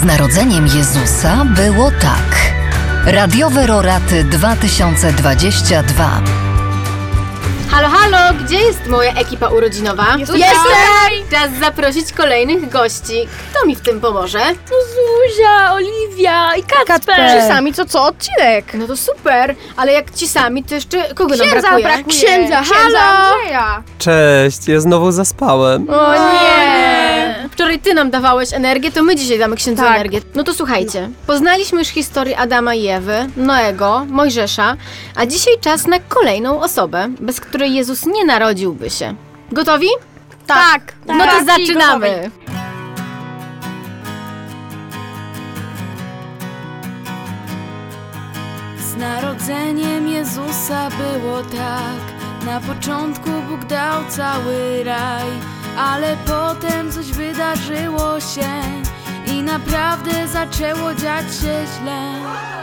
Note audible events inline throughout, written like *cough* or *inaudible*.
Z narodzeniem Jezusa było tak. Radiowe Roraty 2022. Halo, halo, gdzie jest moja ekipa urodzinowa? Jestem Czas zaprosić kolejnych gości. Kto mi w tym pomoże? No Zuzia, Oliwia i Kacper. Ci sami co co odcinek. No to super, ale jak ci sami, to jeszcze kogo nam Księdza brakuje? brakuje. Księdza, halo. Andrzeja. Cześć, ja znowu zaspałem. O nie! Wczoraj ty nam dawałeś energię, to my dzisiaj damy księdzu Tak. energię. No to słuchajcie, poznaliśmy już historię Adama i Ewy, Noego, Mojżesza, a dzisiaj czas na kolejną osobę, bez której Jezus nie narodziłby się. Gotowi? Tak. No to zaczynamy! Z narodzeniem Jezusa było tak. Na początku Bóg dał cały raj, ale potem coś wydarzyło się i naprawdę zaczęło dziać się źle.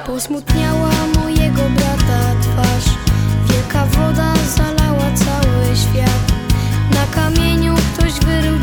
Posmutniała mojego brata twarz Wielka woda zalała cały świat Na kamieniu ktoś wyrył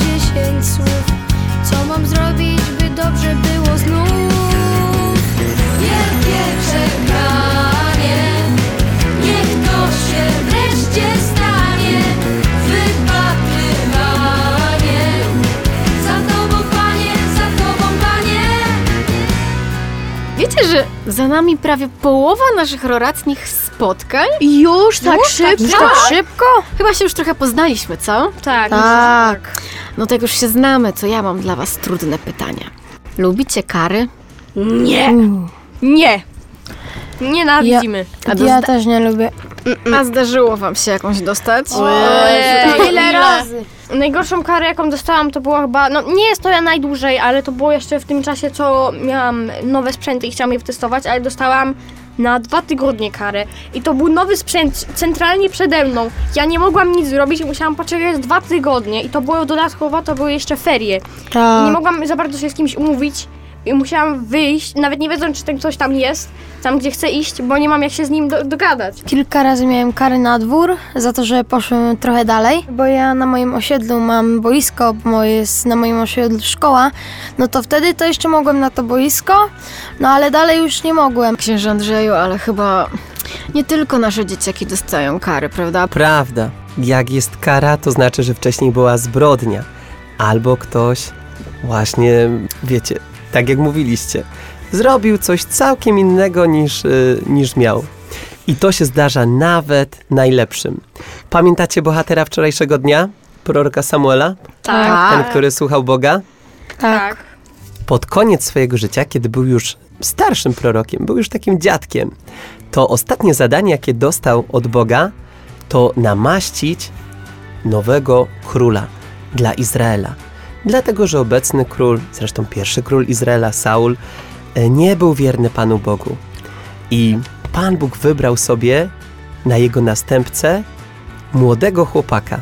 Wiecie, że za nami prawie połowa naszych roratnich spotkań? Już tak Już szybko? tak szybko? szybko? Chyba się już trochę poznaliśmy, co? Tak. Tak. No to jak już się znamy, to ja mam dla was trudne pytania. Lubicie kary? Nie. Nie. Nienawidzimy. A, do Ja zda- też nie lubię. A zdarzyło wam się jakąś dostać? Ojej, ile razy? Najgorszą karę, jaką dostałam, to była chyba. No, nie jest to ja najdłużej, ale to było jeszcze w tym czasie, co miałam nowe sprzęty i chciałam je testować, ale dostałam na dwa tygodnie karę. I to był nowy sprzęt centralnie przede mną. Ja nie mogłam nic zrobić musiałam poczekać dwa tygodnie. I to było dodatkowo, to były jeszcze ferie. I Tak. nie mogłam za bardzo się z kimś umówić. I musiałam wyjść, nawet nie wiedząc, czy ten ktoś tam jest, tam gdzie chcę iść, bo nie mam jak się z nim do, dogadać. Kilka razy miałem kary na dwór za to, że poszłem trochę dalej, bo ja na moim osiedlu mam boisko, bo moje jest na moim osiedlu szkoła, no to wtedy to jeszcze mogłem na to boisko, no ale dalej już nie mogłem. Księże Andrzeju, ale chyba nie tylko nasze dzieciaki dostają kary, prawda? Prawda. Jak jest kara, to znaczy, że wcześniej była zbrodnia. Albo ktoś właśnie, wiecie, tak jak mówiliście, zrobił coś całkiem innego niż, y, niż miał. I to się zdarza nawet najlepszym. Pamiętacie bohatera wczorajszego dnia? Proroka Samuela? Tak. Ten, który słuchał Boga? Tak. pod koniec swojego życia, kiedy był już starszym prorokiem, był już takim dziadkiem, to ostatnie zadanie, jakie dostał od Boga, to namaścić nowego króla dla Izraela. Dlatego, że obecny król, zresztą pierwszy król Izraela, Saul, e, nie był wierny Panu Bogu. I Pan Bóg wybrał sobie na jego następcę młodego chłopaka,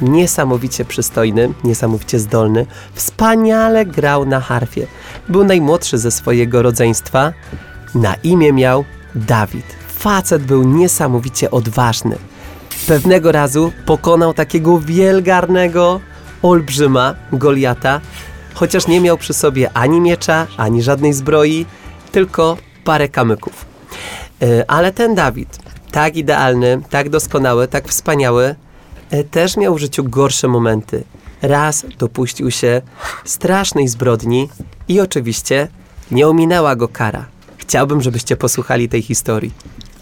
niesamowicie przystojny, niesamowicie zdolny, wspaniale grał na harfie. Był najmłodszy ze swojego rodzeństwa. Na imię miał Dawid. Facet był niesamowicie odważny. Pewnego razu pokonał takiego wielgarnego olbrzyma, Goliata, chociaż nie miał przy sobie ani miecza, ani żadnej zbroi, tylko parę kamyków. E, Ale ten Dawid, tak idealny, tak doskonały, tak wspaniały, e, też miał w życiu gorsze momenty. Raz dopuścił się strasznej zbrodni i oczywiście nie ominęła go kara. Chciałbym, żebyście posłuchali tej historii.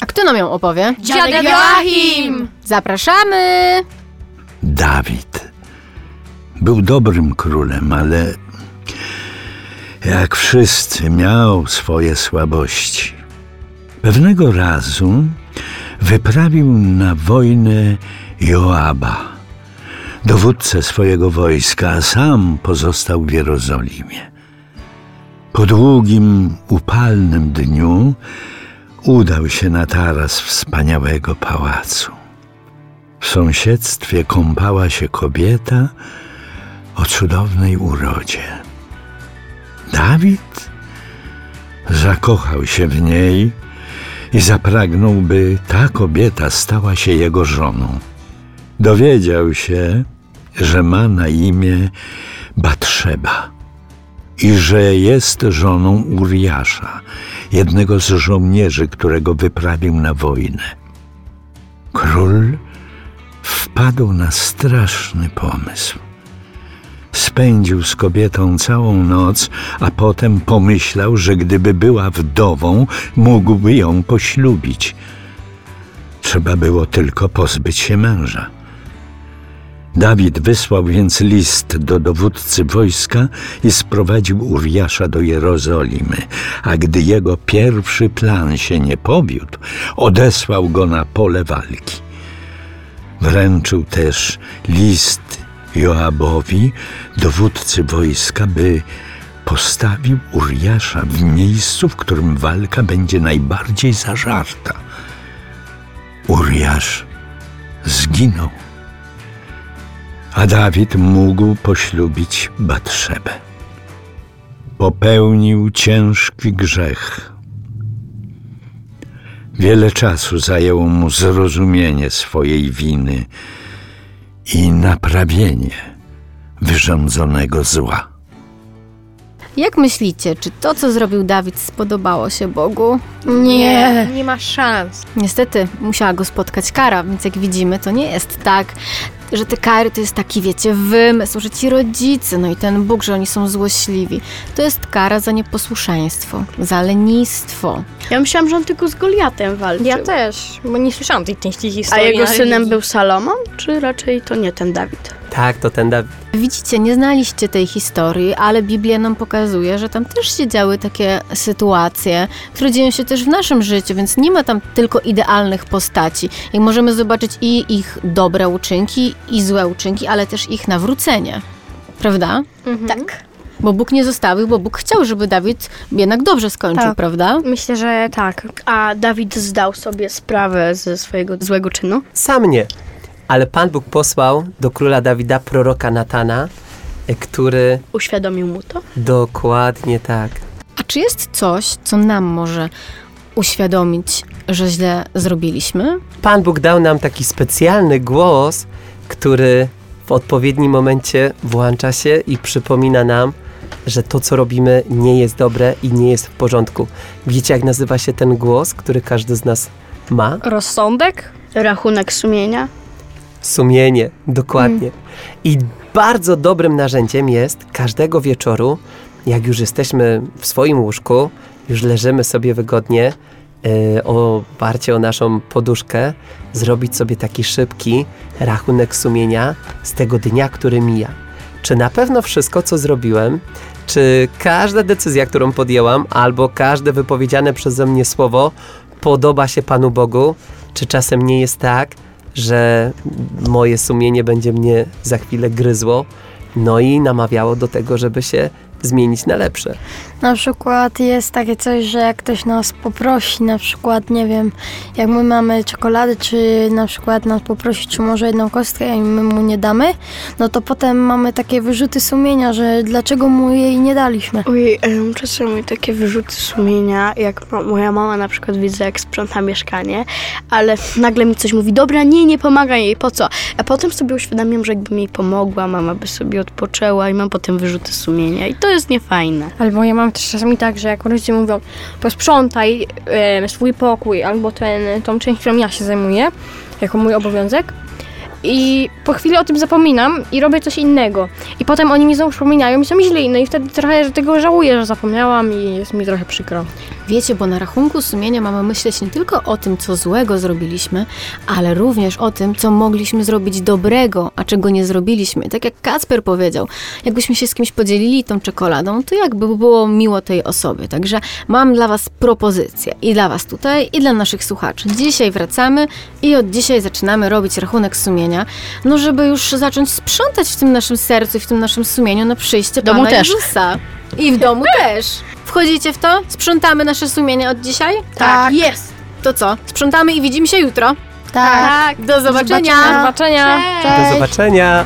A kto nam ją opowie? Dziadek Joachim! Zapraszamy! Dawid. Był dobrym królem, ale jak wszyscy miał swoje słabości. Pewnego razu wyprawił na wojnę Joaba, dowódcę swojego wojska, a sam pozostał w Jerozolimie. Po długim, upalnym dniu udał się na taras wspaniałego pałacu. W sąsiedztwie kąpała się kobieta o cudownej urodzie. Dawid zakochał się w niej i zapragnął, by ta kobieta stała się jego żoną. Dowiedział się, że ma na imię Batrzeba i że jest żoną Uriasza, jednego z żołnierzy, którego wyprawił na wojnę. Król wpadł na straszny pomysł. Spędził z kobietą całą noc, a potem pomyślał, że gdyby była wdową, mógłby ją poślubić. Trzeba było tylko pozbyć się męża. Dawid wysłał więc list do dowódcy wojska i sprowadził Uriasza do Jerozolimy, a gdy jego pierwszy plan się nie powiódł, odesłał go na pole walki. Wręczył też list Joabowi, dowódcy wojska, by postawił Uriasza w miejscu, w którym walka będzie najbardziej zażarta. Uriasz zginął a Dawid mógł poślubić Batrzebę. Popełnił ciężki grzech. Wiele czasu zajęło mu zrozumienie swojej winy i naprawienie wyrządzonego zła. Jak myślicie, czy to, co zrobił Dawid, spodobało się Bogu? Nie. Nie ma szans. Niestety, musiała go spotkać kara, więc jak widzimy, to nie jest tak, że te kary to jest taki, wiecie, wymysł, że ci rodzice, no i ten Bóg, że oni są złośliwi. To jest kara za nieposłuszeństwo, za lenistwo. Ja myślałam, że on tylko z Goliatem walczył. Ja też, bo nie słyszałam tej części A historii. jego na synem był Salomon, czy raczej to nie ten Dawid? Tak, to ten Dawid. Widzicie, nie znaliście tej historii, ale Biblia nam pokazuje, że tam też się działy takie sytuacje, które dzieją się też w naszym życiu, więc nie ma tam tylko idealnych postaci. Jak możemy zobaczyć i ich dobre uczynki, i złe uczynki, ale też ich nawrócenie. Prawda? Tak. Bo Bóg nie zostawił, bo Bóg chciał, żeby Dawid jednak dobrze skończył, Tak. prawda? Myślę, że tak. A Dawid zdał sobie sprawę ze swojego złego czynu? Sam nie. Ale Pan Bóg posłał do króla Dawida proroka Natana, e, który Uświadomił mu to? dokładnie tak. A czy jest coś, co nam może uświadomić, że źle zrobiliśmy? Pan Bóg dał nam taki specjalny głos, który w odpowiednim momencie włącza się i przypomina nam, że to, co robimy, nie jest dobre i nie jest w porządku. Wiecie, jak nazywa się ten głos, który każdy z nas ma? Rozsądek? Rachunek sumienia? Sumienie, dokładnie. I bardzo dobrym narzędziem jest każdego wieczoru, jak już jesteśmy w swoim łóżku, już leżymy sobie wygodnie, yy, oparcie o naszą poduszkę, zrobić sobie taki szybki rachunek sumienia z tego dnia, który mija. Czy na pewno wszystko, co zrobiłem, czy każda decyzja, którą podjęłam, albo każde wypowiedziane przeze mnie słowo podoba się Panu Bogu? Czy czasem nie jest tak, że moje sumienie będzie mnie za chwilę gryzło, no i namawiało do tego, żeby się zmienić na lepsze. Na przykład jest takie coś, że jak ktoś nas poprosi, na przykład, nie wiem, jak my mamy czekoladę, czy na przykład nas poprosi, czy może jedną kostkę i my mu nie damy, no to potem mamy takie wyrzuty sumienia, że dlaczego mu jej nie daliśmy. Ojej, em, czasami takie wyrzuty sumienia, jak ma- moja mama na przykład widzę, jak sprząta mieszkanie, ale nagle mi coś mówi, dobra, nie, nie pomagaj jej, po co? A potem sobie uświadamiam, że jakbym jej pomogła, mama by sobie odpoczęła i mam potem wyrzuty sumienia i to jest niefajne. Albo ja mam też czasami tak, że jak rodzice mówią, posprzątaj e, swój pokój, albo ten, tą część, którą ja się zajmuję, jako mój obowiązek. I po chwili o tym zapominam i robię coś innego. I potem oni mi znowu przypominają i są źli. No i wtedy trochę tego żałuję, że zapomniałam i jest mi trochę przykro. Wiecie, bo na rachunku sumienia mamy myśleć nie tylko o tym, co złego zrobiliśmy, ale również o tym, co mogliśmy zrobić dobrego, a czego nie zrobiliśmy. Tak jak Kacper powiedział, jakbyśmy się z kimś podzielili tą czekoladą, to jakby było miło tej osobie. Także mam dla Was propozycję i dla Was tutaj, i dla naszych słuchaczy. Dzisiaj wracamy i od dzisiaj zaczynamy robić rachunek sumienia, no żeby już zacząć sprzątać w tym naszym sercu i w tym naszym sumieniu na przyjście W domu Pana też. Jezusa. I w domu *laughs* też. Wchodzicie w to? Sprzątamy nasze sumienie od dzisiaj? Tak. Jest. To co? Sprzątamy i widzimy się jutro. Tak. Do zobaczenia. Do zobaczenia. Do zobaczenia!